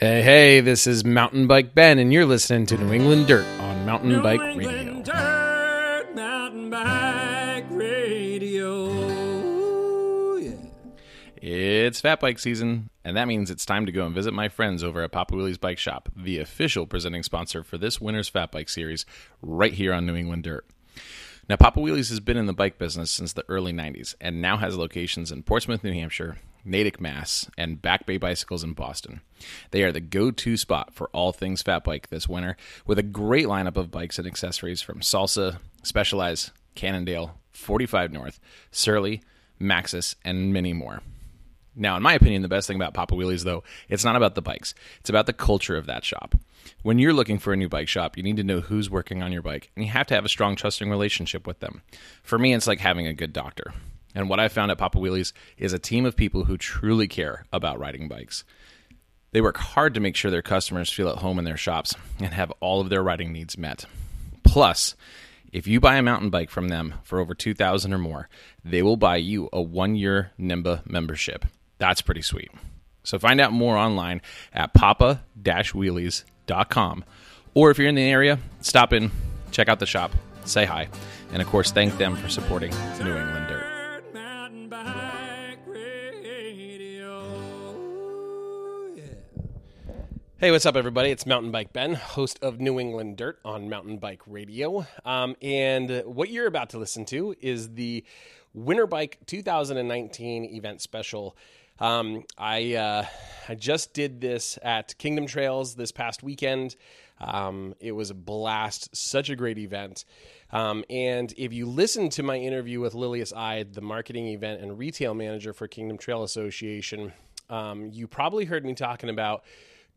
Hey, hey, this is Mountain Bike Ben, and you're listening to New England Dirt on Mountain Bike Radio. Dirt Mountain Bike Radio. Yeah. It's fat bike season, and that means it's time to go and visit my friends over at Papa Wheelies Bike Shop, the official presenting sponsor for this winter's fat bike series, right here on New England Dirt. Now, Papa Wheelies has been in the bike business since the early 90s and now has locations in Portsmouth, New Hampshire, Natick, Mass, and Back Bay Bicycles in Boston. They are the go to spot for all things fat bike this winter, with a great lineup of bikes and accessories from Salsa, Specialized, Cannondale, 45 North, Surly, Maxxis, and many more. Now, in my opinion, the best thing about Papa Wheelies, though, it's not about the bikes. It's about the culture of that shop. When you're looking for a new bike shop, you need to know who's working on your bike, and you have to have a strong, trusting relationship with them. For me, it's like having a good doctor. And what I found at Papa Wheelies is a team of people who truly care about riding bikes. They work hard to make sure their customers feel at home in their shops and have all of their riding needs met. Plus, if you buy a mountain bike from them for over 2000 or more, they will buy you a 1-year NEMBA membership. That's pretty sweet. So find out more online at papa-wheelies.com. Or if you're in the area, stop in, check out the shop, say hi, and of course thank them for supporting New England Hey, what's up, everybody? It's Mountain Bike Ben, host of New England Dirt on Mountain Bike Radio. Um, and what you're about to listen to is the Winter Bike 2019 event special. Um, I uh, I just did this at Kingdom Trails this past weekend. Um, it was a blast, such a great event. Um, and if you listen to my interview with Lilias Ide, the marketing event and retail manager for Kingdom Trail Association, um, you probably heard me talking about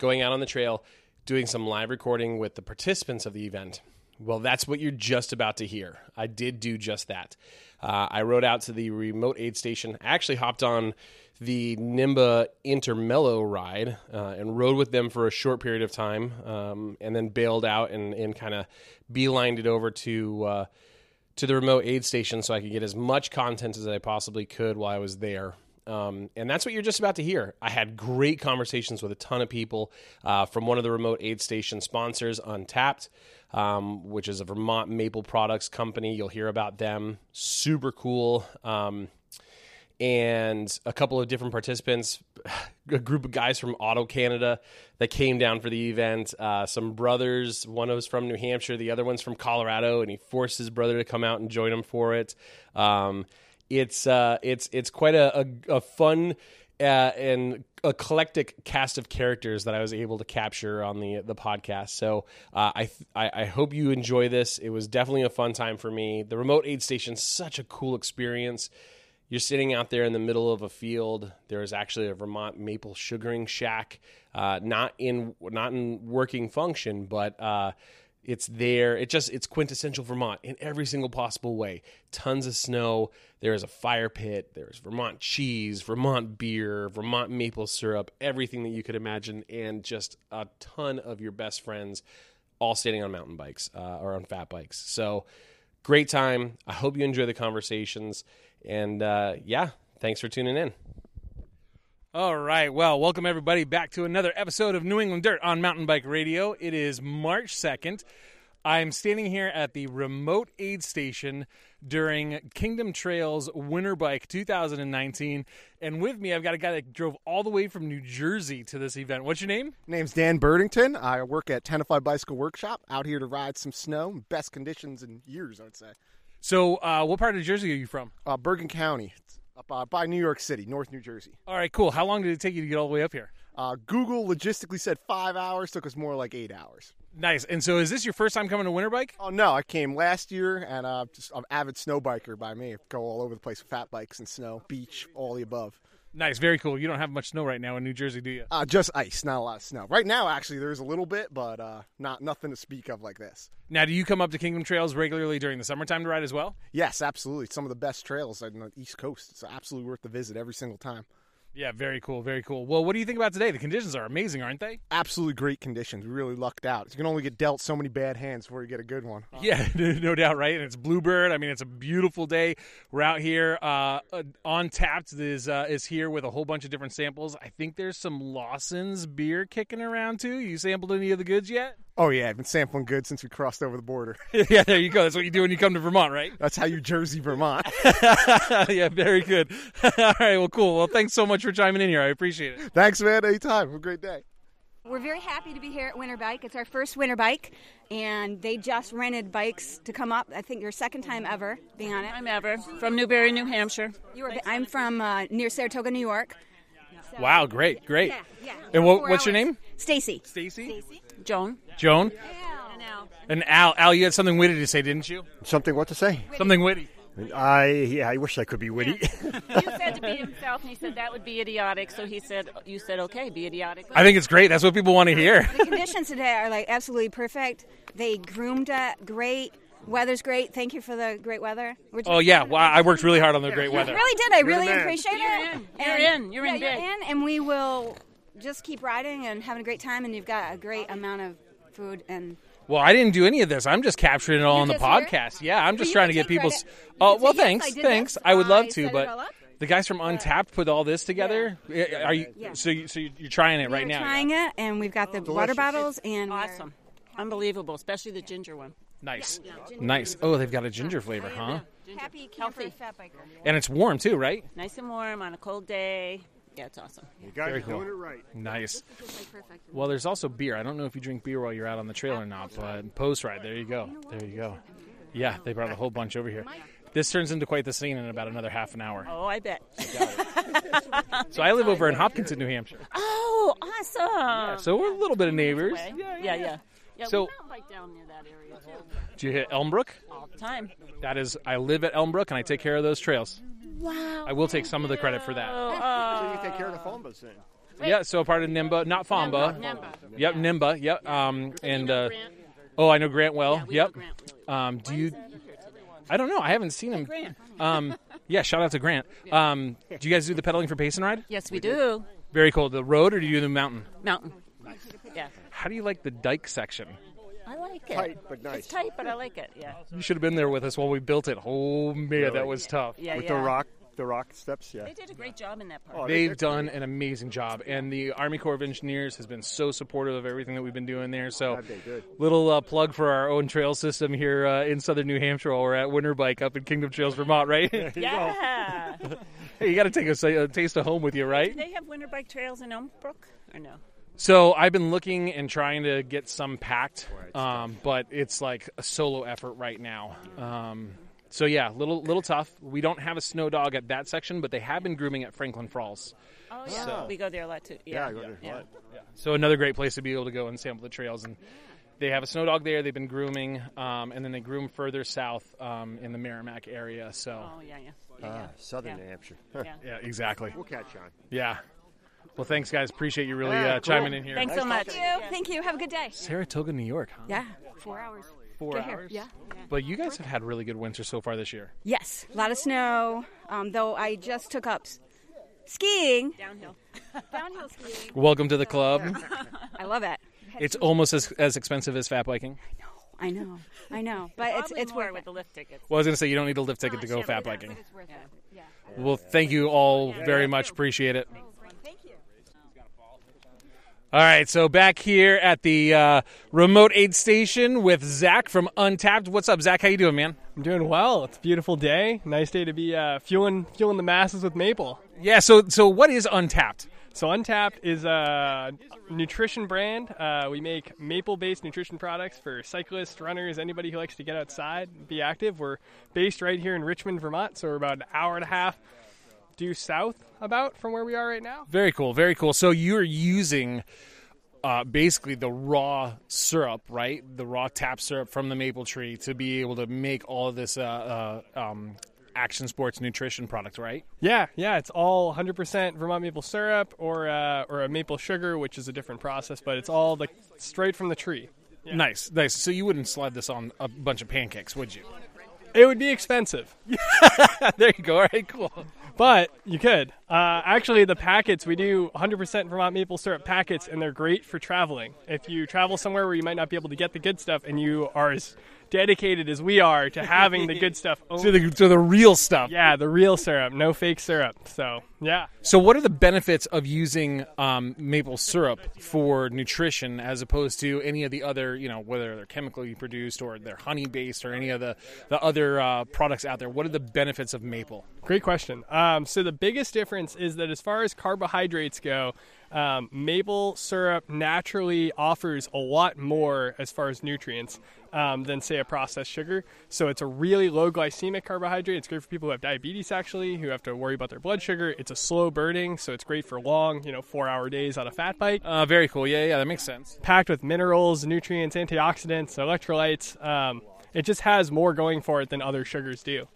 going out on the trail, doing some live recording with the participants of the event. Well, that's what you're just about to hear. I did do just that. Uh, I rode out to the remote aid station. I actually hopped on the NEMBA Intermello ride uh, and rode with them for a short period of time, um, and then bailed out and, and kind of beelined it over to uh, to the remote aid station so I could get as much content as I possibly could while I was there. Um, and that's what you're just about to hear. I had great conversations with a ton of people uh, from one of the remote aid station sponsors, Untapped, um, which is a Vermont maple products company. You'll hear about them. Super cool. Um, and a couple of different participants, a group of guys from Auto Canada that came down for the event. Uh, some brothers, one was from New Hampshire, the other one's from Colorado, and he forced his brother to come out and join him for it. Um, it's uh, it's it's quite a, a, a fun uh, and eclectic cast of characters that I was able to capture on the the podcast. So uh, I, th- I I hope you enjoy this. It was definitely a fun time for me. The remote aid station such a cool experience. You're sitting out there in the middle of a field. There is actually a Vermont maple sugaring shack, uh, not in not in working function, but uh, it's there. It just it's quintessential Vermont in every single possible way. Tons of snow. There is a fire pit. There is Vermont cheese, Vermont beer, Vermont maple syrup, everything that you could imagine, and just a ton of your best friends, all standing on mountain bikes uh, or on fat bikes. So great time. I hope you enjoy the conversations. And uh, yeah, thanks for tuning in. All right. Well, welcome everybody back to another episode of New England Dirt on Mountain Bike Radio. It is March 2nd. I'm standing here at the remote aid station during Kingdom Trails Winter Bike 2019. And with me, I've got a guy that drove all the way from New Jersey to this event. What's your name? Name's Dan Birdington. I work at Tenafly Bicycle Workshop out here to ride some snow. Best conditions in years, I would say. So, uh, what part of New Jersey are you from? Uh, Bergen County, it's up uh, by New York City, North New Jersey. All right, cool. How long did it take you to get all the way up here? Uh, Google logistically said five hours, took us more like eight hours. Nice. And so, is this your first time coming to Winter Bike? Oh no, I came last year and uh, just I'm avid snow biker by me. Go all over the place with fat bikes and snow, beach, all the above. Nice, very cool. You don't have much snow right now in New Jersey, do you? Uh, just ice, not a lot of snow. Right now, actually, there's a little bit, but uh, not nothing to speak of like this. Now, do you come up to Kingdom Trails regularly during the summertime to ride as well? Yes, absolutely. Some of the best trails on the East Coast. It's absolutely worth the visit every single time. Yeah, very cool, very cool. Well, what do you think about today? The conditions are amazing, aren't they? Absolutely great conditions. We really lucked out. You can only get dealt so many bad hands before you get a good one. Yeah, no doubt, right? And it's Bluebird. I mean, it's a beautiful day. We're out here. Uh, uh, Untapped is uh, is here with a whole bunch of different samples. I think there's some Lawson's beer kicking around too. You sampled any of the goods yet? Oh yeah, I've been sampling good since we crossed over the border. yeah, there you go. That's what you do when you come to Vermont, right? That's how you Jersey Vermont. yeah, very good. All right, well, cool. Well, thanks so much for chiming in here. I appreciate it. Thanks, man. Anytime. Have a great day. We're very happy to be here at Winter Bike. It's our first winter bike, and they just rented bikes to come up. I think your second time ever being on it. I'm Ever from Newbury, New Hampshire. You were, I'm from uh, near Saratoga, New York. So- Wow, great, great. Yeah, yeah. And what, Four what's your name? Stacy. Stacy. Joan. Joan. And Al, Al, you had something witty to say, didn't you? Something what to say? Something witty. I yeah, I wish I could be witty. You said to be himself, and he said that would be idiotic. So he said, "You said okay, be idiotic." I think it's great. That's what people want to hear. The conditions today are like absolutely perfect. They groomed it great. Weather's great. Thank you for the great weather. We're Oh yeah, well, I worked really hard on the great weather. really did. I really man. appreciate You're it. in. You're And- in. You're yeah, in You're in, and we will just keep riding and having a great time. And you've got a great amount of food and. Well, I didn't do any of this. I'm just capturing it all You're on the just here? podcast. Yeah, I'm just you trying to get people's. Oh can well, yes, thanks, I thanks. this. I would love I to, but the guys from Untapped put all this together. Yeah, Are you? Yeah. So, you, so you- you're trying it right we're now? trying it, and we've got the oh, water Delicious. bottles and Awesome, unbelievable, especially the ginger one. Nice, nice. Oh, they've got a ginger flavor, huh? Ginger. Happy camper Healthy. fat biker. And it's warm too, right? nice and warm on a cold day. Yeah, it's awesome. you guys Very are cool. doing it right. Nice. Well, there's also beer. I don't know if you drink beer while you're out on the trail or not, but post ride. There you go. There you go. Yeah, they brought a whole bunch over here. This turns into quite the scene in about another half an hour. Oh, I bet. So I live over in Hopkinton, New Hampshire. Oh, awesome. Yeah, So we're a little bit of neighbors. Way. Yeah, yeah. Yeah, So- we bike down near that area too, Do you hit Elmbrook? all the time. That is, I live at Elmbrook and I take care of those trails. Wow. I will take some of the credit for that. Oh, So you take care of the Fombas then. Yeah, so part of NEMBA, not Famba. NEMBA. Yep, NEMBA. Yep. Um, and uh, Grant? oh, I know Grant well. Yeah, we yep. Grant. Um, do you? I don't know. I haven't seen him. Grant. Um, yeah, shout out to Grant. Um, do you guys do the pedaling for Pace and Ride? Yes, we do. Very cool. The road or do you do the mountain? Mountain. Yeah. How do you like the dike section? I like it. Tight, but nice. It's tight, but I like it. Yeah. You should have been there with us while we built it. Oh man, that was tough. Yeah, With yeah. the rock, the rock steps, yeah. They did a great job in that part. Oh, They've done an amazing job, and the Army Corps of Engineers has been so supportive of everything that we've been doing there. So, God, little uh, plug for our own trail system here uh, in southern New Hampshire while we're at Winter Bike up in Kingdom Trails, Vermont, right? yeah. hey, you got to take a, a taste of home with you, right? Do they have winter bike trails in Elmbrook or no? So I've been looking and trying to get some packed, um, but it's like a solo effort right now. Um, so yeah, little little tough. We don't have a snow dog at that section, but they have been grooming at Franklin Falls. Oh yeah, So- we go there a lot too. Yeah, Yeah, I go there a yeah. So another great place to be able to go and sample the trails. And they have a snow dog there. They've been grooming, um, and then they groom further south um, in the Merrimack area. So Oh yeah, yeah. yeah, Ah, yeah. Southern Yeah. New Hampshire. Yeah. yeah, exactly. We'll catch on. Yeah. Well, thanks guys. Appreciate you really Yeah, uh, cool. chiming in here. Thanks so much. Thank you. Thank you. Have a good day. Saratoga, New York. Huh? Yeah. Four hours. Four Get here. hours. Yeah. But you guys have had really good winter so far this year. Yes. A lot of snow. Um, though I just took up skiing. Downhill. Downhill skiing. Welcome to the club. I love it. It's almost as, as expensive as fat biking. I know. I know. I know. But it's Probably it's more worth with it. the lift tickets. Well, I was going to say you don't need a lift ticket to go yeah, fat but biking. It's worth it. Yeah. Well, thank you all very much. Appreciate it. All right, so back here at the uh, remote aid station with Zach from Untapped. What's up, Zach? How you doing, man? I'm doing well. It's a beautiful day. Nice day to be uh, fueling fueling the masses with maple. Yeah. So, so what is Untapped? So Untapped is a nutrition brand. Uh, we make maple-based nutrition products for cyclists, runners, anybody who likes to get outside, and be active. We're based right here in Richmond, Vermont, so we're about an hour and a half due south about from where we are right now. Very cool. Very cool. So you're using uh, basically the raw syrup, right? The raw tap syrup from the maple tree to be able to make all of this uh, uh, um, action sports nutrition product, right? Yeah, yeah, it's all 100% Vermont maple syrup or uh, or a maple sugar, which is a different process, but it's all like straight from the tree. Nice, nice. So you wouldn't slide this on a bunch of pancakes, would you? It would be expensive. there you go. All right, cool. But you could. Uh, actually, the packets we do 100% Vermont maple syrup packets, and they're great for traveling. If you travel somewhere where you might not be able to get the good stuff, and you are as dedicated as we are to having the good stuff, To the to the real stuff. yeah, the real syrup, no fake syrup. So yeah. So, what are the benefits of using um, maple syrup for nutrition as opposed to any of the other, you know, whether they're chemically produced or they're honey based or any of the the other uh, products out there? What are the benefits of maple? Great question. Um, so the biggest difference is that as far as carbohydrates go, um, maple syrup naturally offers a lot more as far as nutrients um, than say a processed sugar. So it's a really low glycemic carbohydrate. It's great for people who have diabetes, actually, who have to worry about their blood sugar. It's a slow burning, so it's great for long, you know, four-hour days on a fat bike. Uh, very cool. Yeah, yeah, that makes sense. Packed with minerals, nutrients, antioxidants, electrolytes. Um, it just has more going for it than other sugars do.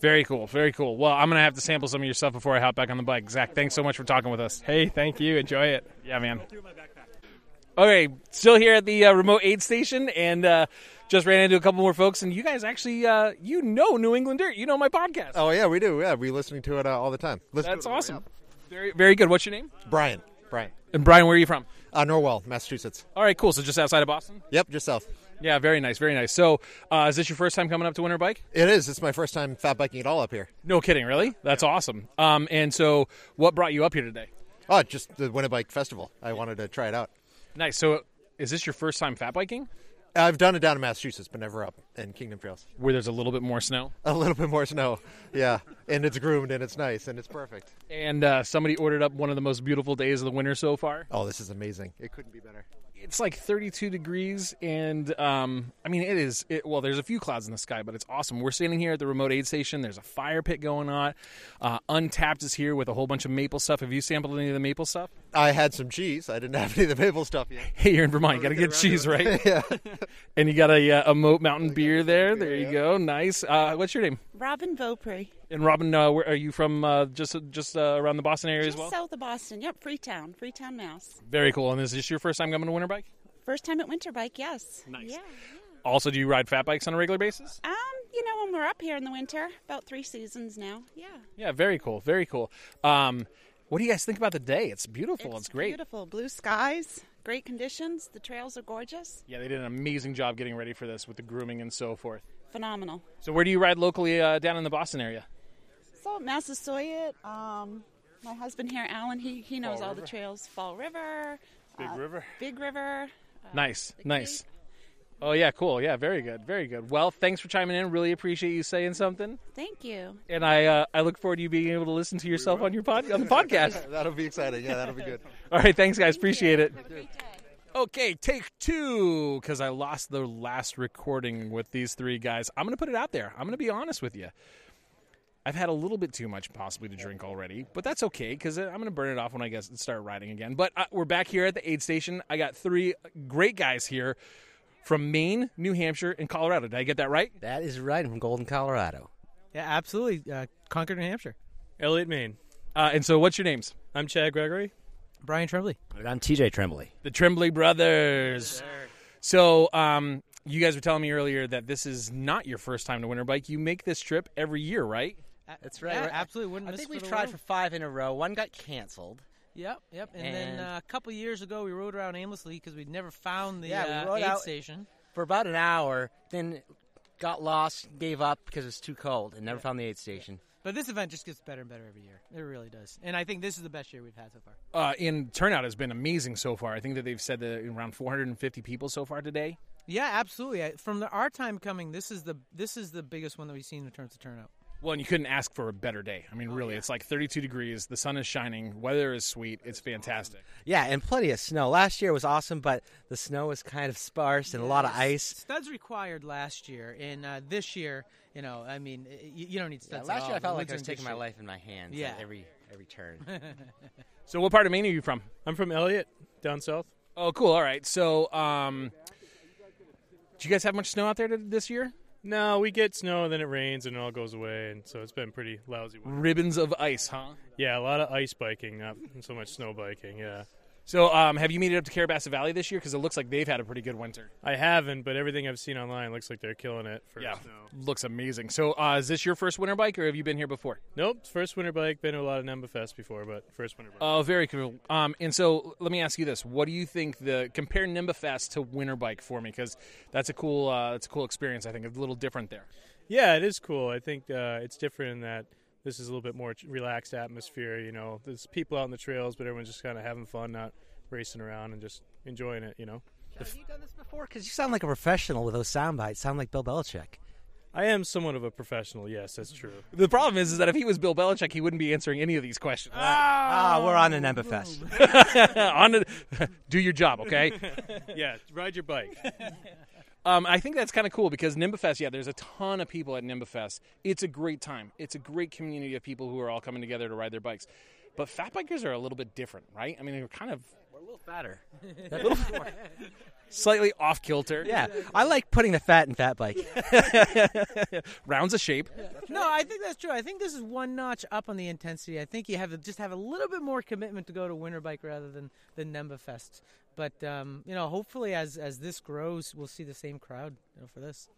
Very cool. Very cool. Well, I'm gonna have to sample some of your stuff before I hop back on the bike. Zach, thanks so much for talking with us. Hey, thank you. Enjoy it. Yeah, man. Okay, still here at the uh, remote aid station, and uh, just ran into a couple more folks. And you guys actually, uh, you know New England Dirt. You know my podcast. Oh yeah, we do. Yeah, we listening to it uh, all the time. Listen That's awesome. Very, very good. What's your name? Brian. Brian. And Brian, where are you from? Uh, Norwell, Massachusetts. All right, cool. So just outside of Boston. Yep, just south. Yeah, very nice, very nice. So, uh, is this your first time coming up to Winter Bike? It is. It's my first time fat biking at all up here. No kidding, really? That's awesome. Um, and so, what brought you up here today? Oh, just the Winnebike Festival. I wanted to try it out. Nice. So, is this your first time fat biking? I've done it down in Massachusetts, but never up in Kingdom Trails. Where there's a little bit more snow. A little bit more snow. Yeah, and it's groomed and it's nice and it's perfect. And uh, somebody ordered up one of the most beautiful days of the winter so far. Oh, this is amazing. It couldn't be better. It's like 32 degrees, and um, I mean, it is. It, well, there's a few clouds in the sky, but it's awesome. We're standing here at the remote aid station. There's a fire pit going on. Uh, Untapped is here with a whole bunch of maple stuff. Have you sampled any of the maple stuff? I had some cheese. I didn't have any of the maple stuff yet. Hey, you're in Vermont. You got to get cheese, right? yeah. and you got a, uh, a Moat Mountain beer there. There you go. Nice. Uh, what's your name? Robin Beaupre. And Robin, uh, where are you from? Uh, just just uh, around the Boston area Just as well. south of Boston. Yep, Freetown. Freetown, Mass. Very cool. And is this your first time coming to Winter Bike? First time at Winter Bike, yes. Nice. Yeah. Also, do you ride fat bikes on a regular basis? Um, you know, when we're up here in the winter, about three seasons now. Yeah. Yeah, very cool. Very cool. Um, what do you guys think about the day? It's beautiful. It's, great. Beautiful blue skies, great conditions. The trails are gorgeous. Yeah, they did an amazing job getting ready for this with the grooming and so forth. Phenomenal. So, where do you ride locally uh, down in the Boston area? So Massasoit, um, my husband here, Alan, he, he knows all the trails. Fall River, Big uh, River? Big River. Nice, nice. Oh yeah, cool. Yeah, very good, very good. Well, thanks for chiming in. Really appreciate you saying something. Thank you. And I uh, I look forward to you being able to listen to yourself on your pod on the podcast. that'll be exciting. Yeah, that'll be good. All right, thanks guys. Appreciate it. Okay, take two because I lost the last recording with these three guys. I'm gonna put it out there. I'm gonna be honest with you. I've had a little bit too much possibly to drink already, but that's okay because I'm going to burn it off when I guess start riding again. But uh, we're back here at the aid station. I got three great guys here from Maine, New Hampshire, and Colorado. Did I get that right? That is right. I'm from Golden, Colorado. Yeah, absolutely. Uh, Concord, New Hampshire. Eliot, Maine. Uh, and so, what's your names? I'm Chad Gregory. Brian Tremblay. I'm TJ Tremblay. The Tremblay brothers. so, um, you guys were telling me earlier that this is not your first time to Winter Bike. You make this trip every year, right? That's right. Yeah, We're- absolutely. Wouldn't I miss think we've tried road. for five in a row. One got canceled. Yep, yep. And, then uh, a couple years ago, we rode around aimlessly because we'd never found the yeah, uh, aid out station. for about an hour, then got lost, gave up because it was too cold, and never found the aid station. But this event just gets better and better every year. It really does. And I think this is the best year we've had so far. Uh, and turnout has been amazing so far. I think that they've said that around 450 people so far today. Yeah, absolutely. From the, our time coming, this is the this is the biggest one that we've seen in terms of turnout. Well, and you couldn't ask for a better day. I mean, really, it's like 32 degrees. The sun is shining. Weather is sweet. It's fantastic. Yeah, and plenty of snow. Last year was awesome, but the snow was kind of sparse and a lot of ice. Studs required last year, and uh, this year, you know, I mean, you, you don't need Yeah, studs. last at year I felt The like I was in good taking my shape. life in my hands Yeah. at every every turn. So, what part of Maine are you from? I'm from Eliot, down south. Oh, cool. All right. So, um, do you guys have much snow out there to, this year? No, we get snow and then it rains and it all goes away, and so it's been pretty lousy. Weather. Ribbons of ice, huh? Yeah, a lot of ice biking, not so much snow biking. Yeah. So, um, have you made it up to Carrabassett Valley this year? Because it looks like they've had a pretty good winter. I haven't, but everything I've seen online looks like they're killing it for Yeah, snow. looks amazing. So, uh, is this your first winter bike, or have you been here before? Nope, first winter bike. Been to a lot of NEMBA Fest before, but first winter bike. Oh, very cool. Um, and so let me ask you this: What do you think the compare NEMBA Fest to Winter Bike for me? Because that's a cool, uh, that's a cool experience. I think it's a little different there. Yeah, it is cool. I think uh, it's different in that this is a little bit more relaxed atmosphere. You know, there's people out on the trails, but everyone's just kind of having fun, not racing around and just enjoying it. You know. Have you done this before? Because you sound like a professional with those sound bites. Sound like Bill Belichick. I am somewhat of a professional. Yes, that's true. The problem is, is that if he was Bill Belichick, he wouldn't be answering any of these questions. Ah, we're on an NEMBA Fest. on to, do your job, okay? yeah, ride your bike. Um, I think that's kind of cool because NEMBAfest, yeah, there's a ton of people at NEMBAfest. It's a great time. It's a great community of people who are all coming together to ride their bikes. But fat bikers are a little bit different, right? I mean, they're kind of We're a little fatter. a little slightly off kilter. Yeah, I like putting the fat in fat bike. Rounds of shape. No, I think that's true. I think this is one notch up on the intensity. I think you have to just have a little bit more commitment to go to Winter Bike rather than the NEMBA Fest. But um, you know, hopefully, as as this grows, we'll see the same crowd you know, for this.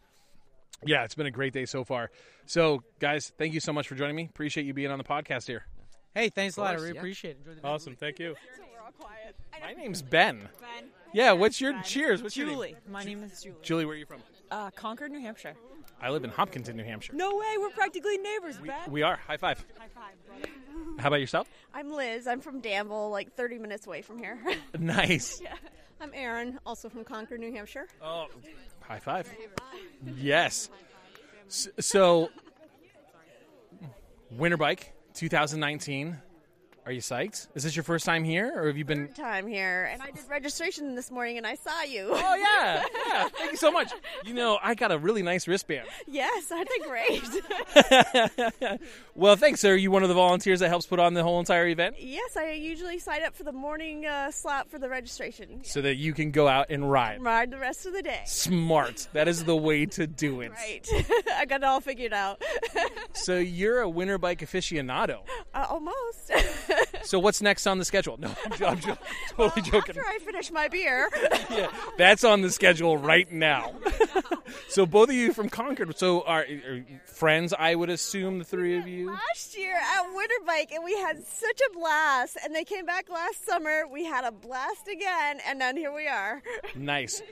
Yeah, it's been a great day so far. So, guys, thank you so much for joining me. Appreciate you being on the podcast here. Hey, thanks a lot. I really yeah. appreciate it. Enjoy the. Awesome, thank you. My name's Ben. Ben. Yeah, what's your cheers? What's your name? Julie. My name is Julie. Julie, where are you from? Uh, Concord, New Hampshire. I live in Hopkinton, New Hampshire. No way, we're practically neighbors, Ben. We are. High five. High five, brother. How about yourself? I'm Liz. I'm from Danville, like 30 minutes away from here. Nice. yeah. I'm Erin, also from Concord, New Hampshire. Oh, high five. Yes. S- So, Winter Bike 2019. Are you psyched? Is this your first time here, or have you been? Time here, and I did registration this morning, and I saw you. Oh yeah, yeah. Thank you so much. You know, I got a really nice wristband. yes, I did great. well, thanks. Are you one of the volunteers that helps put on the whole entire event, yes, I usually sign up for the morning uh, slot for the registration. so that you can go out and ride? Ride the rest of the day. Smart. That is the way to do it. Right. I got it all figured out. So you're a winter bike aficionado. uh, almost. So what's next on the schedule? No, I'm, jo- I'm jo- totally joking. After I finish my beer. yeah, that's on the schedule right now. so both of you from Concord. So are, are friends? I would assume the three of you. last year at Winterbike, and we had such a blast. And they came back last summer. We had a blast again, and then here we are. Nice.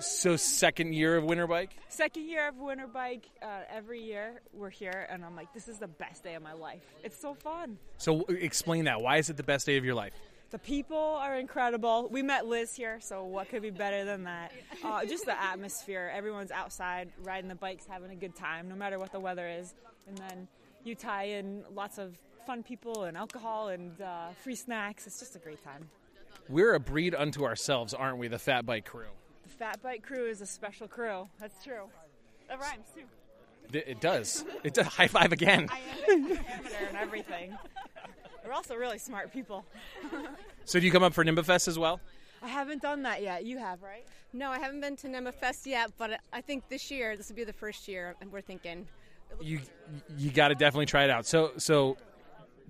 So second year of winter bike. Second year of Winter Bike. Uh, every year we're here, and I'm like, this is the best day of my life. It's so fun. So explain that. Why is it the best day of your life? The people are incredible. We met Liz here, so what could be better than that? Uh, just the atmosphere. Everyone's outside riding the bikes, having a good time, no matter what the weather is. And then you tie in lots of fun people and alcohol and uh, free snacks. It's just a great time. We're a breed unto ourselves, aren't we? The fat bike crew. The Fat Bike crew is a special crew. That's true. That rhymes too. It it does. It does. High five again. I Amateur and everything. We're also really smart people. So do you come up for NEMBAfest as well? I haven't done that yet. You have, right? No, I haven't been to NEMBA Fest yet, but I think this year, this will be the first year, and we're thinking. You you got to definitely try it out. So so,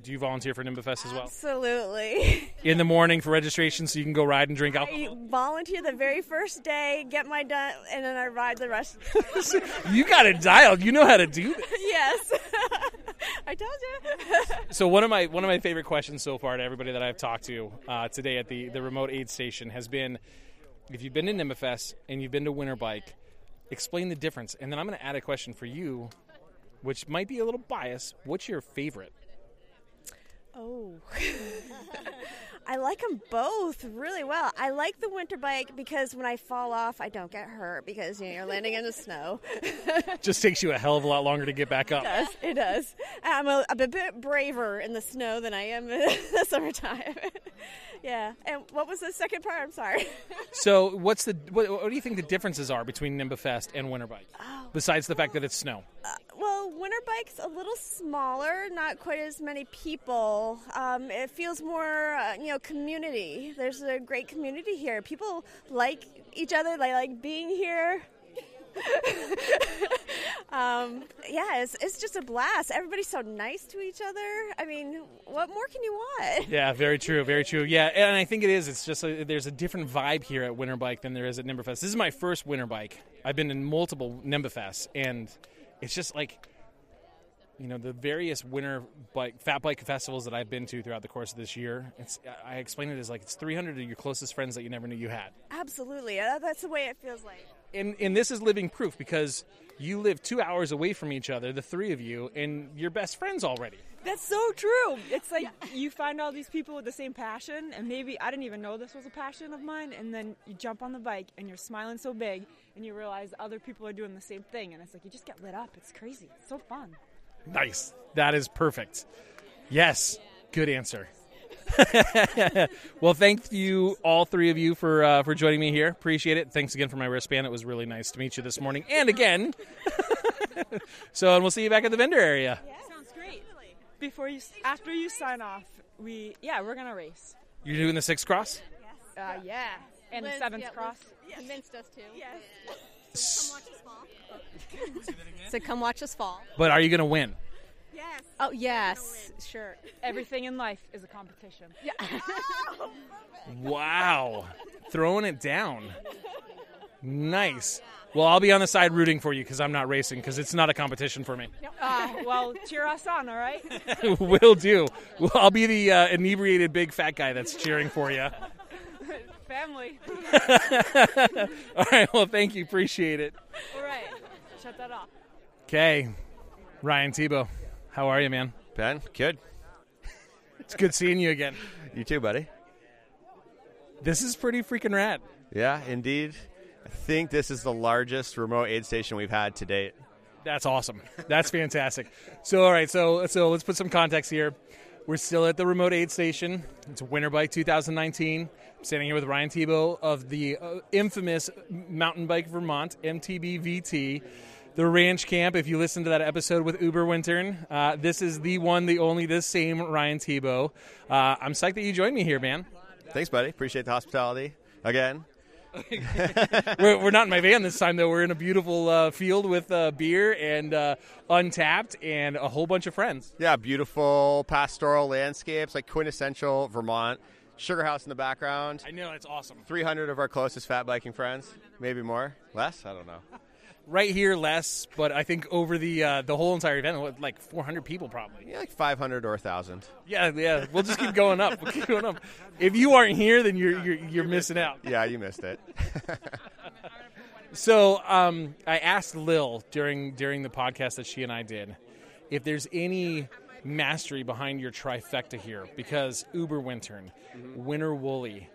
do you volunteer for NEMBAfest as well? Absolutely. In the morning for registration, so you can go ride and drink alcohol. I volunteer the very first day, get my done, and then I ride the rest. You got it dialed. You know how to do this. yes. I told you. So one of my one of my favorite questions so far to everybody that I've talked to uh, today at the the remote aid station has been, if you've been to NEMBAfest and you've been to Winter Bike, explain the difference. And then I'm going to add a question for you, which might be a little biased. What's your favorite? Oh. I like them both really well. I like the winter bike because when I fall off, I don't get hurt because you know, you're landing in the snow. Just takes you a hell of a lot longer to get back up. It does. It does. I'm a, I'm a bit braver in the snow than I am in the summertime. yeah. And what was the second part? I'm sorry. So what's the what, what do you think the differences are between NEMBAfest and Winter Bike? Oh. Besides the fact that it's snow. Uh, Well, winter bike's a little smaller, not quite as many people. Um, it feels more, uh, you know, community. There's a great community here. People like each other. They like being here. um, yeah, it's, it's just a blast. Everybody's so nice to each other. I mean, what more can you want? Yeah, very true, very true. Yeah, and I think it is. It's just a, there's a different vibe here at Winter Bike than there is at Nimberfest. This is my first Winter Bike. I've been in multiple Nimberfests, and it's just like you know the various winter bike fat bike festivals that I've been to throughout the course of this year. It's I explain it as like it's 300 of your closest friends that you never knew you had. Absolutely. Uh, That's the way it feels like. And and this is living proof because you live 2 hours away from each other, the three of you, and you're best friends already. That's so true. It's like you find all these people with the same passion, and maybe I didn't even know this was a passion of mine. And then you jump on the bike and you're smiling so big, and you realize other people are doing the same thing, and it's like you just get lit up. It's crazy. It's so fun. Nice. That is perfect. Yes. Good answer. well, thank you, all three of you, for uh, for joining me here. Appreciate it. Thanks again for my wristband. It was really nice to meet you this morning and again. so, and we'll see you back at the vendor area. Sounds great. Before you, after you sign off, we yeah we're gonna race. You're doing the six cross. Uh, yeah, and Liz, the seventh yeah, cross. Liz convinced us to. Yes. Come watch us fall. so come watch us fall. But are you going to win? Yes. Oh yes, sure. Everything in life is a competition. Yeah. Wow. Throwing it down. Nice. Well, I'll be on the side rooting for you because I'm not racing because it's not a competition for me. Uh, well, cheer us on, all right? Will do. Well, I'll be the uh, inebriated big fat guy that's cheering for you. Family. All right. Well, thank you. Appreciate it. all right. Shut that off. Okay. Ryan Tebow, how are you, man? Ben, good. It's good seeing you again. You too, buddy. This is pretty freaking rad. Yeah, indeed. I think this is the largest remote aid station we've had to date. That's awesome. That's fantastic. So, all right, so so let's put some context here. We're still at the remote aid station. It's Winter Bike 2019. Standing here with Ryan Tebow of the uh, infamous Mountain Bike Vermont MTBVT, The ranch camp. If you listen to that episode with Uber Wintern, uh, this is the one, the only, this same Ryan Tebow. Uh, I'm psyched that you joined me here, man. Thanks, buddy. Appreciate the hospitality again. we're, we're not in my van this time, though. We're in a beautiful uh, field with uh, beer and uh, untapped and a whole bunch of friends. Yeah, beautiful pastoral landscapes, like quintessential Vermont. Sugar house in the background. I know, it's awesome. 300 of our closest fat biking friends, maybe more, less. I don't know. Right here, less, but I think over the uh, the whole entire event, what, like 400 people probably. Yeah, like 500 or 1,000. Yeah, yeah. We'll just keep going up. We'll keep going up. If you aren't here, then you're you're, you're missing out. Yeah, you missed it. So um, I asked Lil during during the podcast that she and I did if there's any mastery behind your trifecta here because Uber Wintern, Winter Woolly,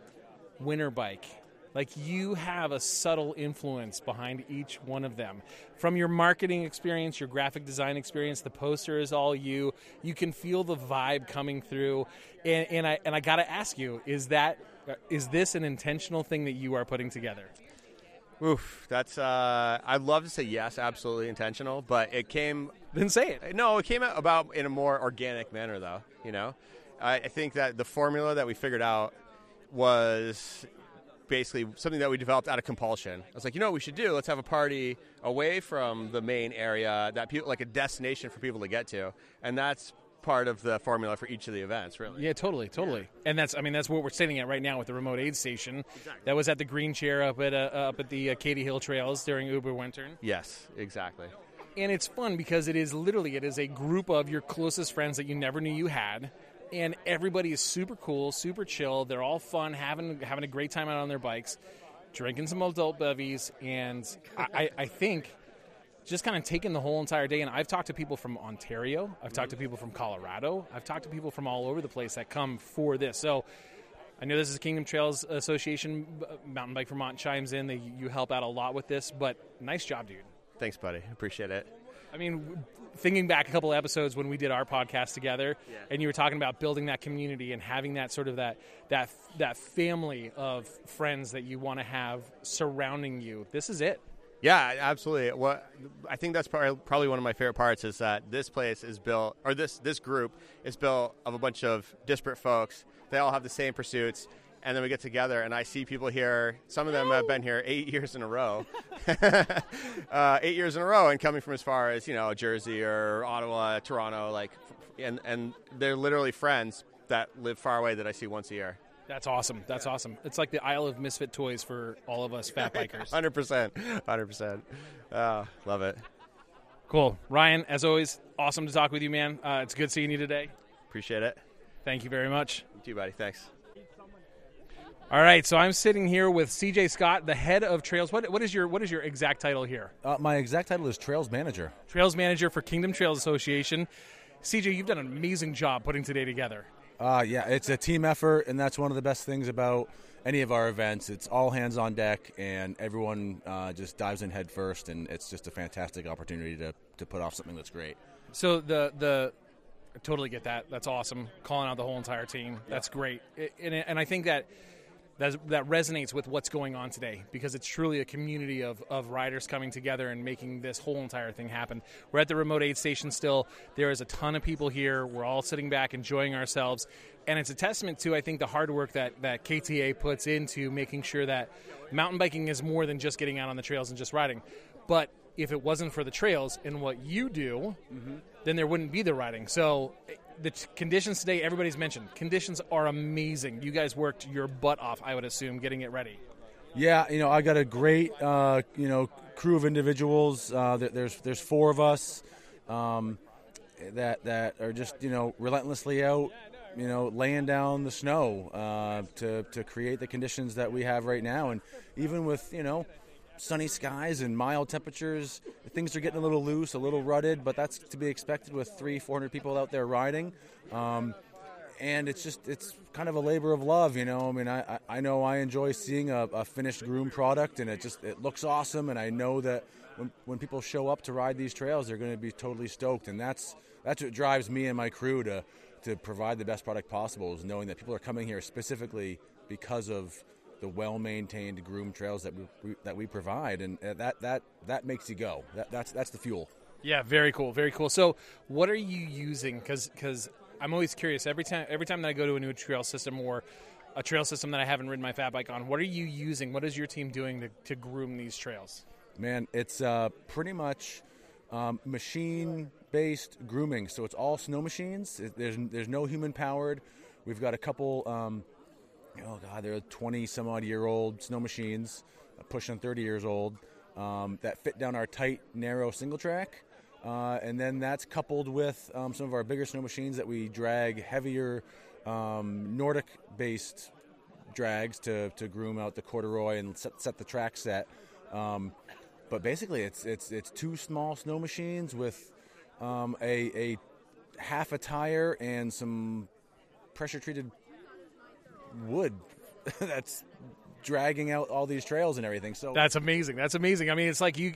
Winter Bike, like you have a subtle influence behind each one of them. From your marketing experience, your graphic design experience, the poster is all you. You can feel the vibe coming through, and, and I and I got to ask you: is that is this an intentional thing that you are putting together? Oof, that's. Uh, I'd love to say yes, absolutely intentional, but it came. Then say it. No, it came out about in a more organic manner, though. You know, I, I think that the formula that we figured out was basically something that we developed out of compulsion. I was like, you know what we should do? Let's have a party away from the main area that people like a destination for people to get to, and that's part of the formula for each of the events, really. Yeah, totally, totally. And that's, I mean, that's what we're sitting at right now with the remote aid station. That was at the green chair up at uh, up at the uh, Cady Hill Trails during Uber Wintern. Yes, exactly. And it's fun because it is literally it is a group of your closest friends that you never knew you had. And everybody is super cool, super chill. They're all fun, having having a great time out on their bikes, drinking some adult bevies, and I, I, think just kind of taking the whole entire day. And I've talked to people from Ontario, I've talked to people from Colorado, I've talked to people from all over the place that come for this. So I know this is Kingdom Trails Association. Uh, mountain Bike Vermont chimes in. You help out a lot with this, but nice job, dude. Thanks, buddy. Appreciate it. I mean, thinking back a couple episodes when we did our podcast together, Yeah. and you were talking about building that community and having that sort of that that that family of friends that you want to have surrounding you. This is it. Yeah, absolutely. What I think that's probably probably one of my favorite parts is that this place is built, or this this group is built of a bunch of disparate folks. They all have the same pursuits, and then we get together, and I see people here. Some of them have been here eight years in a row, uh, eight years in a row, and coming from as far as you know Jersey or Ottawa, Toronto, like, and and they're literally friends that live far away that I see once a year. That's awesome. That's awesome. It's like the Isle of Misfit Toys for all of us fat bikers. Hundred percent, hundred percent. Uh, Love it. Cool. Ryan, as always, awesome to talk with you, man. Uh, it's good seeing you today. Appreciate it. Thank you very much. You too, buddy. Thanks. All right, so I'm sitting here with CJ Scott, the head of Trails. What, what is your what is your exact title here? Uh, my exact title is Trails Manager. Trails Manager for Kingdom Trails Association. CJ, you've done an amazing job putting today together. Uh, yeah, it's a team effort, and that's one of the best things about any of our events. It's all hands on deck, and everyone uh, just dives in head first, and it's just a fantastic opportunity to, to put off something that's great. So the the I totally get that. That's awesome. Calling out the whole entire team. That's great. It- and, and I think that that that resonates with what's going on today because it's truly a community of, of riders coming together and making this whole entire thing happen. We're at the remote aid station still. There is a ton of people here. We're all sitting back enjoying ourselves. And it's a testament to, I think, the hard work that, that KTA puts into making sure that mountain biking is more than just getting out on the trails and just riding. But if it wasn't for the trails and what you do, mm-hmm. then there wouldn't be the riding. So the t- conditions today, everybody's mentioned, conditions are amazing. You guys worked your butt off, I would assume, getting it ready. Yeah, you know, I got a great, uh, you know, crew of individuals. Uh, there's there's four of us um, that that are just you know relentlessly out, you know, laying down the snow uh, to to create the conditions that we have right now. And even with you know sunny skies and mild temperatures, things are getting a little loose, a little rutted, but that's to be expected with three, four hundred people out there riding. Um, and it's just it's kind of a labor of love, you know. I mean, I, I- know I enjoy seeing a, a finished groom product, and it just it looks awesome, and I know that when when people show up to ride these trails, they're going to be totally stoked, and that's that's what drives me and my crew to to provide the best product possible is knowing that people are coming here specifically because of the well maintained groom trails that we, we that we provide, and uh, that that that makes you go. That, that's that's the fuel. Yeah, very cool, very cool. So, what are you using? Because I'm always curious. Every time, every time that I go to a new trail system or a trail system that I haven't ridden my fat bike on, what are you using? What is your team doing to, to groom these trails? Man, it's uh, pretty much um, machine-based grooming. So it's all snow machines. It- There's there's no human powered. We've got a couple. Um, oh God, they're 20 some odd year old snow machines, uh, pushing 30 years old, um, that fit down our tight, narrow single track. Uh, and then that's coupled with um, some of our bigger snow machines that we drag heavier um, Nordic based drags to, to groom out the corduroy and set, set the track set. Um, but basically, it's it's it's two small snow machines with um, a a half a tire and some pressure treated wood that's dragging out all these trails and everything. So That's amazing. That's amazing. I mean, it's like you,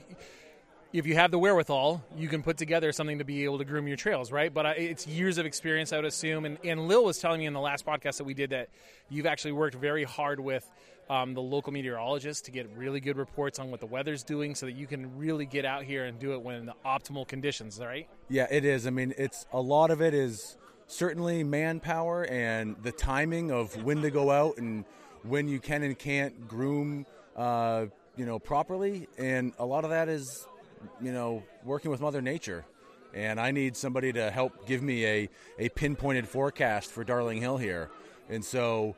if you have the wherewithal, you can put together something to be able to groom your trails, right? But I, it's years of experience, I would assume. And, and Lil was telling me in the last podcast that we did that you've actually worked very hard with um, the local meteorologists to get really good reports on what the weather's doing, so that you can really get out here and do it when in the optimal conditions, right? Yeah, it is. I mean, it's a lot of it is certainly manpower and the timing of when to go out and when you can and can't groom, uh, you know, properly. And a lot of that is, you know, working with Mother Nature. And I need somebody to help give me a, a pinpointed forecast for Darling Hill here. And so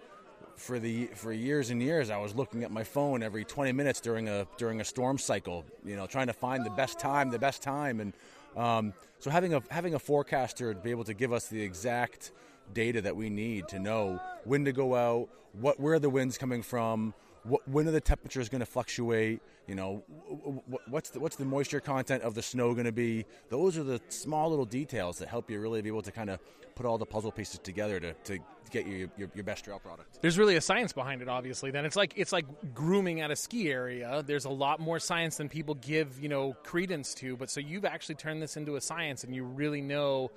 for the for years and years I was looking at my phone every 20 minutes during a during a storm cycle, you know, trying to find the best time, the best time and um, so having a having a forecaster be able to give us the exact data that we need to know when to go out, what where the winds coming from, what, when are the temperatures going to fluctuate, you know, wh- wh- what's the, what's the moisture content of the snow going to be? Those are the small little details that help you really be able to kind of put all the puzzle pieces together to, to get you your, your best trail product. There's really a science behind it, obviously. Then it's like it's like grooming at a ski area. There's a lot more science than people give you know credence to. But so you've actually turned this into a science, and you really know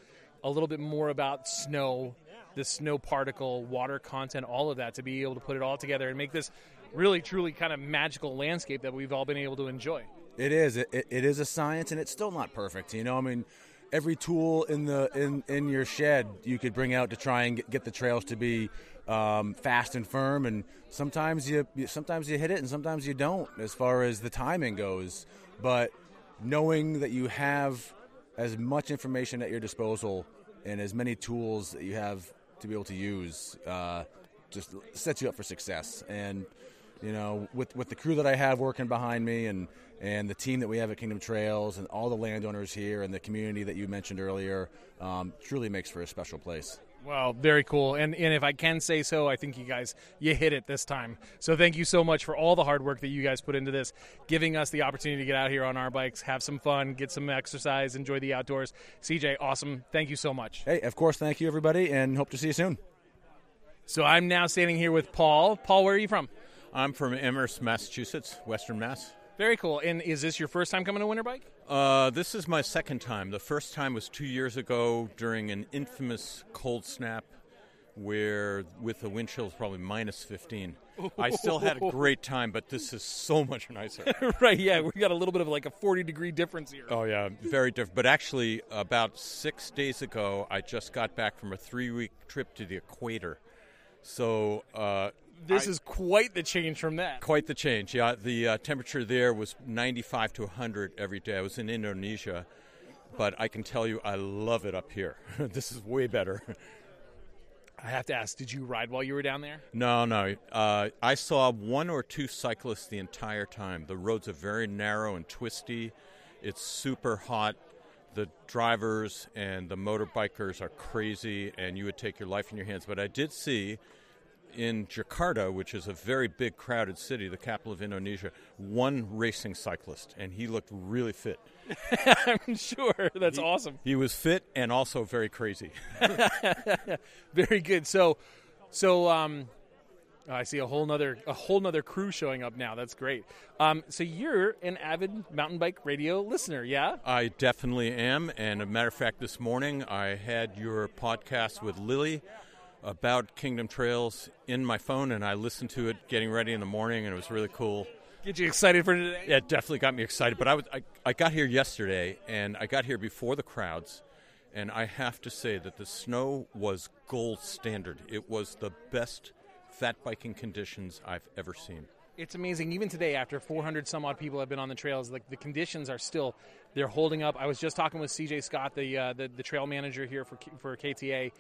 a little bit more about snow, the snow particle, water content, all of that to be able to put it all together and make this really truly kind of magical landscape that we've all been able to enjoy. It is. It, it, is a science, and it's still not perfect. You know, I mean, every tool in the in in your shed you could bring out to try and get, get the trails to be um, fast and firm. And sometimes you you- sometimes you hit it, and sometimes you don't, as far as the timing goes. But knowing that you have as much information at your disposal and as many tools that you have to be able to use uh, just sets you up for success. And you know, with with the crew that I have working behind me, and and the team that we have at Kingdom Trails, and all the landowners here, and the community that you mentioned earlier, um, truly makes for a special place. Well, very cool. And and if I can say so, I think you guys you hit it this time. So thank you so much for all the hard work that you guys put into this, giving us the opportunity to get out here on our bikes, have some fun, get some exercise, enjoy the outdoors. CJ, awesome. Thank you so much. Hey, of course, thank you everybody, and hope to see you soon. So I'm now standing here with Paul. Paul, where are you from? I'm from Amherst, Massachusetts, Western Mass. Very cool. And is this your first time coming to Winter Bike? Uh, this is my second time. The first time was two years ago during an infamous cold snap where, with the wind chills probably minus 15. I still had a great time, but this is so much nicer. right, yeah. We got a little bit of like a 40 degree difference here. Oh yeah, very different. But actually, about six days ago, I just got back from a three-week trip to the equator. So uh, This I- is quite the change from that. quite the change. Yeah, the uh, temperature there was 95 to 100 every day. I was in Indonesia, but I can tell you, I love it up here. this is way better. I have to ask, did you ride while you were down there? No, no. Uh, I saw one or two cyclists the entire time. The roads are very narrow and twisty. It's super hot. The drivers and the motorbikers are crazy, and you would take your life in your hands. But I did see in Jakarta, which is a very big, crowded city, the capital of Indonesia, one racing cyclist, and he looked really fit. I'm sure. That's awesome. He was fit and also very crazy. Very good. So, so um, I see a whole nother a whole nother crew showing up now. That's great. Um, so you're an avid mountain bike radio listener, yeah? I definitely am. And a matter of fact, this morning I had your podcast with Lily about Kingdom Trails in my phone, and I listened to it getting ready in the morning, and it was really cool. Get you excited for today? Yeah, it definitely got me excited. But I was I, I got here yesterday, and I got here before the crowds, and I have to say that the snow was gold standard. It was the best fat biking conditions I've ever seen. It's amazing. Even today, after 400 some odd people have been on the trails, like the conditions are still they're holding up. I was just talking with CJ Scott, the uh, the, the trail manager here for for KTA.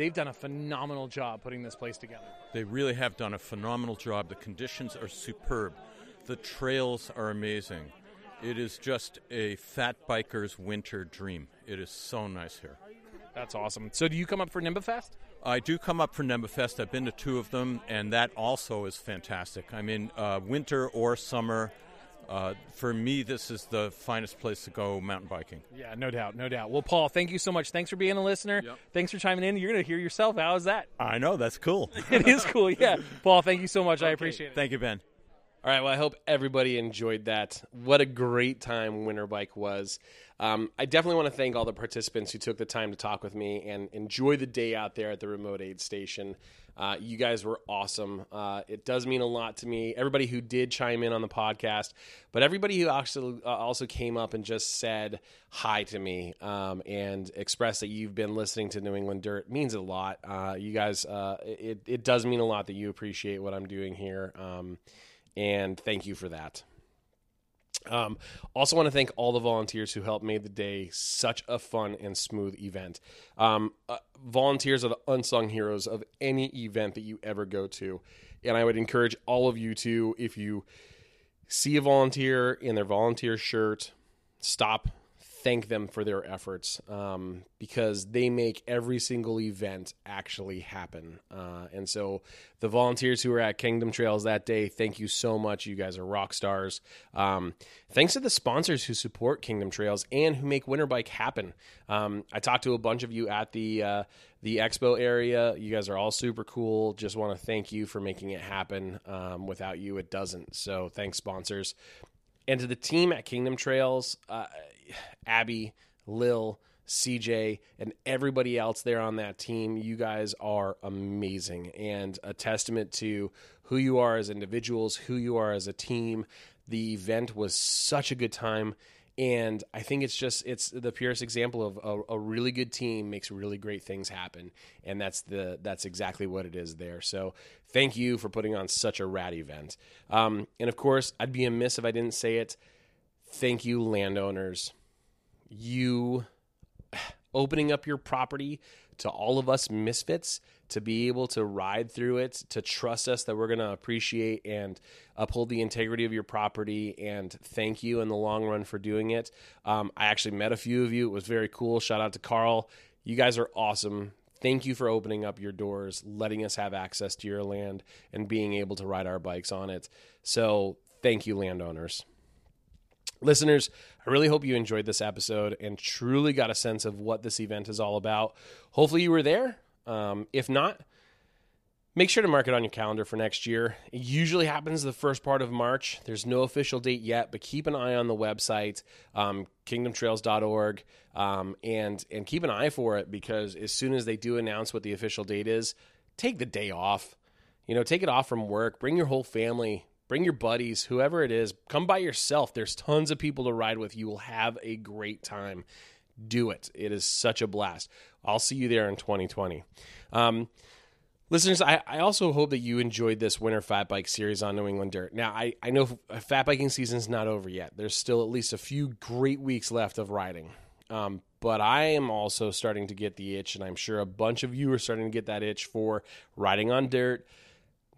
They've done a phenomenal job putting this place together. They really have done a phenomenal job. The conditions are superb. The trails are amazing. It is just a fat biker's winter dream. It is so nice here. That's awesome. So, do you come up for NEMBAfest? I do come up for NEMBAfest. I've been to two of them, and that also is fantastic. I mean, uh, winter or summer, uh, for me, this is the finest place to go mountain biking. Yeah, no doubt, no doubt. Well, Paul, thank you so much. Thanks for being a listener. Thanks for chiming in. You're going to hear yourself. How is that? I know, that's cool. it is cool, yeah. Paul, thank you so much. I appreciate it. Thank you, Ben. All right. Well, I hope everybody enjoyed that. What a great time Winterbike was. Um, I definitely want to thank all the participants who took the time to talk with me and enjoy the day out there at the remote aid station. Uh, you guys were awesome. Uh, it does mean a lot to me. Everybody who did chime in on the podcast, but everybody who actually uh, also came up and just said hi to me um, and expressed that you've been listening to New England Dirt means a lot. Uh, you guys, uh, it, it does mean a lot that you appreciate what I'm doing here. Um, and thank you for that. Um, also, want to thank all the volunteers who helped made the day such a fun and smooth event. Um, uh, volunteers are the unsung heroes of any event that you ever go to, and I would encourage all of you to, if you see a volunteer in their volunteer shirt, stop, thank them for their efforts um, because they make every single event actually happen. Uh, and so, the volunteers who were at Kingdom Trails that day, thank you so much. You guys are rock stars. Um, thanks to the sponsors who support Kingdom Trails and who make Winterbike happen. Um, I talked to a bunch of you at the uh, the expo area. You guys are all super cool. Just want to thank you for making it happen. Um, without you, it doesn't. So, thanks, sponsors. And to the team at Kingdom Trails, uh, Abby, Lil, CJ, and everybody else there on that team, you guys are amazing and a testament to who you are as individuals, who you are as a team. The event was such a good time. And I think it's just it's the purest example of a, a really good team makes really great things happen, and that's the that's exactly what it is there. So thank you for putting on such a rad event. Um, and of course, I'd be amiss if I didn't say it. Thank you, landowners. You opening up your property to all of us misfits to be able to ride through it, to trust us that we're going to appreciate and uphold the integrity of your property. And thank you in the long run for doing it. Um, I actually met a few of you. It was very cool. Shout out to Carl. You guys are awesome. Thank you for opening up your doors, letting us have access to your land, and being able to ride our bikes on it. So, thank you, landowners. Listeners, I really hope you enjoyed this episode and truly got a sense of what this event is all about. Hopefully, you were there. Um, if not, make sure to mark it on your calendar for next year. It usually happens the first part of March. There's no official date yet, but keep an eye on the website, um, kingdomtrails.org, um, and and keep an eye for it because as soon as they do announce what the official date is, take the day off. You know, take it off from work. Bring your whole family. Bring your buddies, whoever it is. Come by yourself. There's tons of people to ride with. You will have a great time. Do it. It is such a blast. I'll see you there in 2020. Um, Listeners, I, I also hope that you enjoyed this winter fat bike series on New England Dirt. Now, I, I know fat biking season's not over yet. There's still at least a few great weeks left of riding. Um, but I am also starting to get the itch, and I'm sure a bunch of you are starting to get that itch for riding on dirt,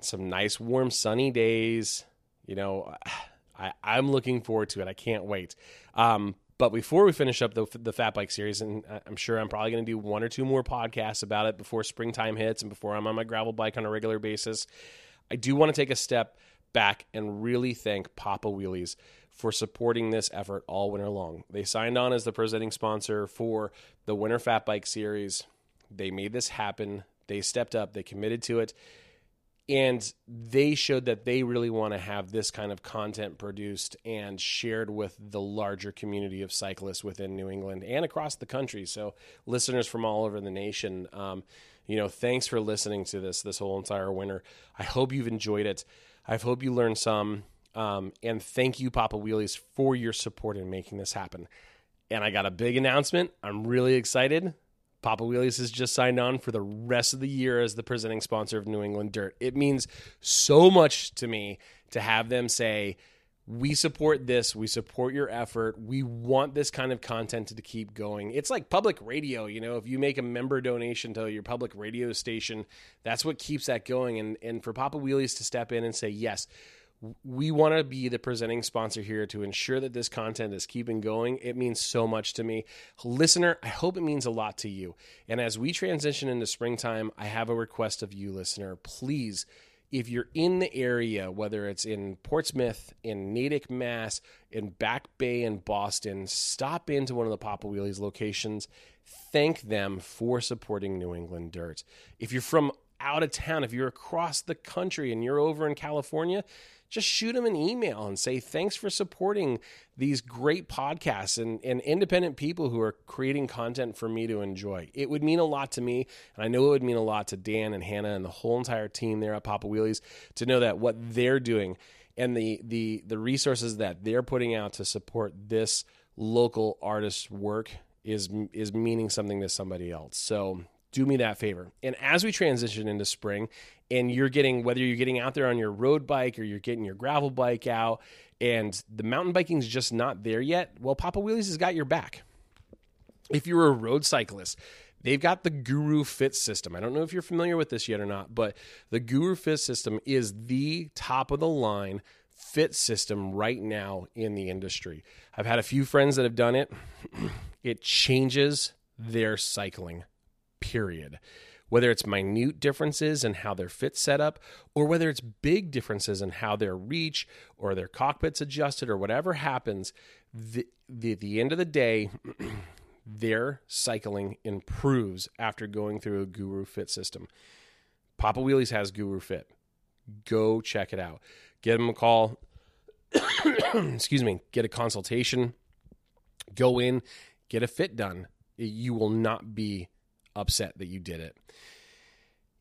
some nice, warm, sunny days. You know, I, I'm looking forward to it. I can't wait. Um, but before we finish up the, the Fat Bike series, and I'm sure I'm probably going to do one or two more podcasts about it before springtime hits and before I'm on my gravel bike on a regular basis, I do want to take a step back and really thank Papa Wheelies for supporting this effort all winter long. They signed on as the presenting sponsor for the Winter Fat Bike series. They made this happen. They stepped up. They committed to it and they showed that they really want to have this kind of content produced and shared with the larger community of cyclists within New England and across the country. So, listeners from all over the nation, um, you know, thanks for listening to this this whole entire winter. I hope you've enjoyed it. I hope you learned some. Um, and thank you, Papa Wheelies, for your support in making this happen. And I got a big announcement. I'm really excited. Papa Wheelies has just signed on for the rest of the year as the presenting sponsor of New England Dirt. It means so much to me to have them say, we support this, we support your effort, we want this kind of content to keep going. It's like public radio, you know, if you make a member donation to your public radio station, that's what keeps that going. And and for Papa Wheelies to step in and say, yes, we want to be the presenting sponsor here to ensure that this content is keeping going. It means so much to me. Listener, I hope it means a lot to you. And as we transition into springtime, I have a request of you, listener. Please, if you're in the area, whether it's in Portsmouth, in Natick, Mass, in Back Bay, in Boston, stop into one of the Papa Wheelies locations. Thank them for supporting New England Dirt. If you're from out of town, if you're across the country and you're over in California, just shoot them an email and say thanks for supporting these great podcasts and, and independent people who are creating content for me to enjoy. It would mean a lot to me, and I know it would mean a lot to Dan and Hannah and the whole entire team there at Papa Wheelies to know that what they're doing and the the the resources that they're putting out to support this local artist's work is is meaning something to somebody else. So do me that favor. And as we transition into spring and you're getting whether you're getting out there on your road bike or you're getting your gravel bike out and the mountain biking's just not there yet, well Papa Wheelies has got your back. If you're a road cyclist, they've got the Guru Fit system. I don't know if you're familiar with this yet or not, but the Guru Fit system is the top of the line fit system right now in the industry. I've had a few friends that have done it. it changes their cycling. Period whether it's minute differences in how their fit set up, or whether it's big differences in how their reach or their cockpit's adjusted, or whatever happens, the, the, the end of the day, their cycling improves after going through a Guru Fit system. Papa Wheelies has Guru Fit. Go check it out. Get them a call. Excuse me. Get a consultation. Go in, get a fit done. You will not be upset that you did it.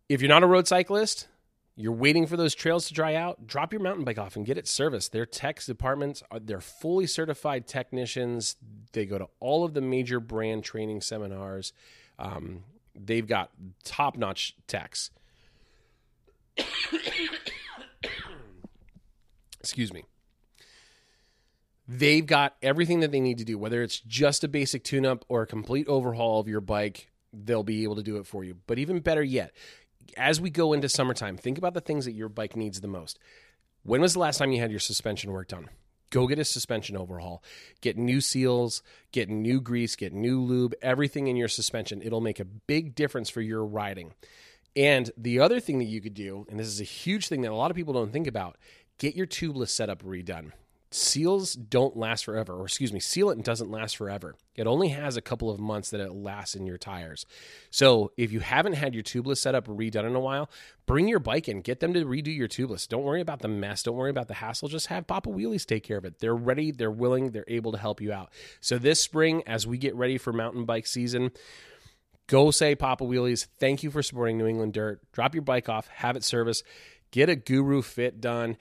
If you're not a road cyclist, You're waiting for those trails to dry out. Drop your mountain bike off and get it serviced. Their tech departments are they're fully certified technicians. They go to all of the major brand training seminars. Um, they've got top notch techs. Excuse me. They've got everything that they need to do, whether it's just a basic tune up or a complete overhaul of your bike, they'll be able to do it for you. But even better yet, as we go into summertime, think about the things that your bike needs the most. When was the last time you had your suspension work done? Go get a suspension overhaul. Get new seals, get new grease, get new lube, everything in your suspension. It'll make a big difference for your riding. And the other thing that you could do, and this is a huge thing that a lot of people don't think about, get your tubeless setup redone. Seals don't last forever, or excuse me, sealant doesn't last forever. It only has a couple of months that it lasts in your tires. So if you haven't had your tubeless setup redone in a while, bring your bike in, get them to redo your tubeless. Don't worry about the mess, don't worry about the hassle. Just have Papa Wheelies take care of it. They're ready, they're willing, they're able to help you out. So this spring, as we get ready for mountain bike season, go say Papa Wheelies, thank you for supporting New England Dirt. Drop your bike off, have it serviced, get a guru fit done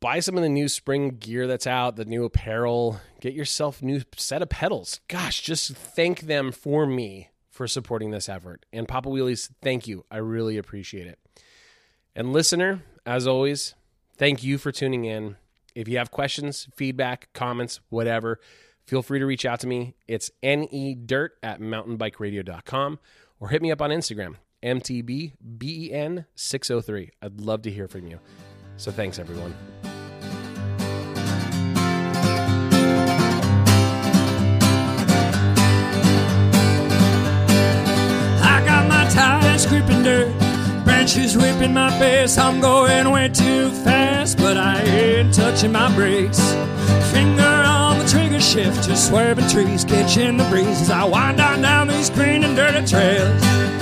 buy some of the new spring gear that's out, the new apparel, get yourself new set of pedals. Gosh, just thank them for me for supporting this effort. And Papa Wheelies, thank you. I really appreciate it. And listener, as always, thank you for tuning in. If you have questions, feedback, comments, whatever, feel free to reach out to me. It's nedirt at mountainbikeradio.com or hit me up on Instagram, MTBBEN603. I'd love to hear from you. So thanks, everyone. Tires gripping dirt, branches whipping my face. I'm going way too fast, but I ain't touching my brakes. Finger on the trigger shift, just swerving trees, catching the breeze as I wind on down these green and dirty trails.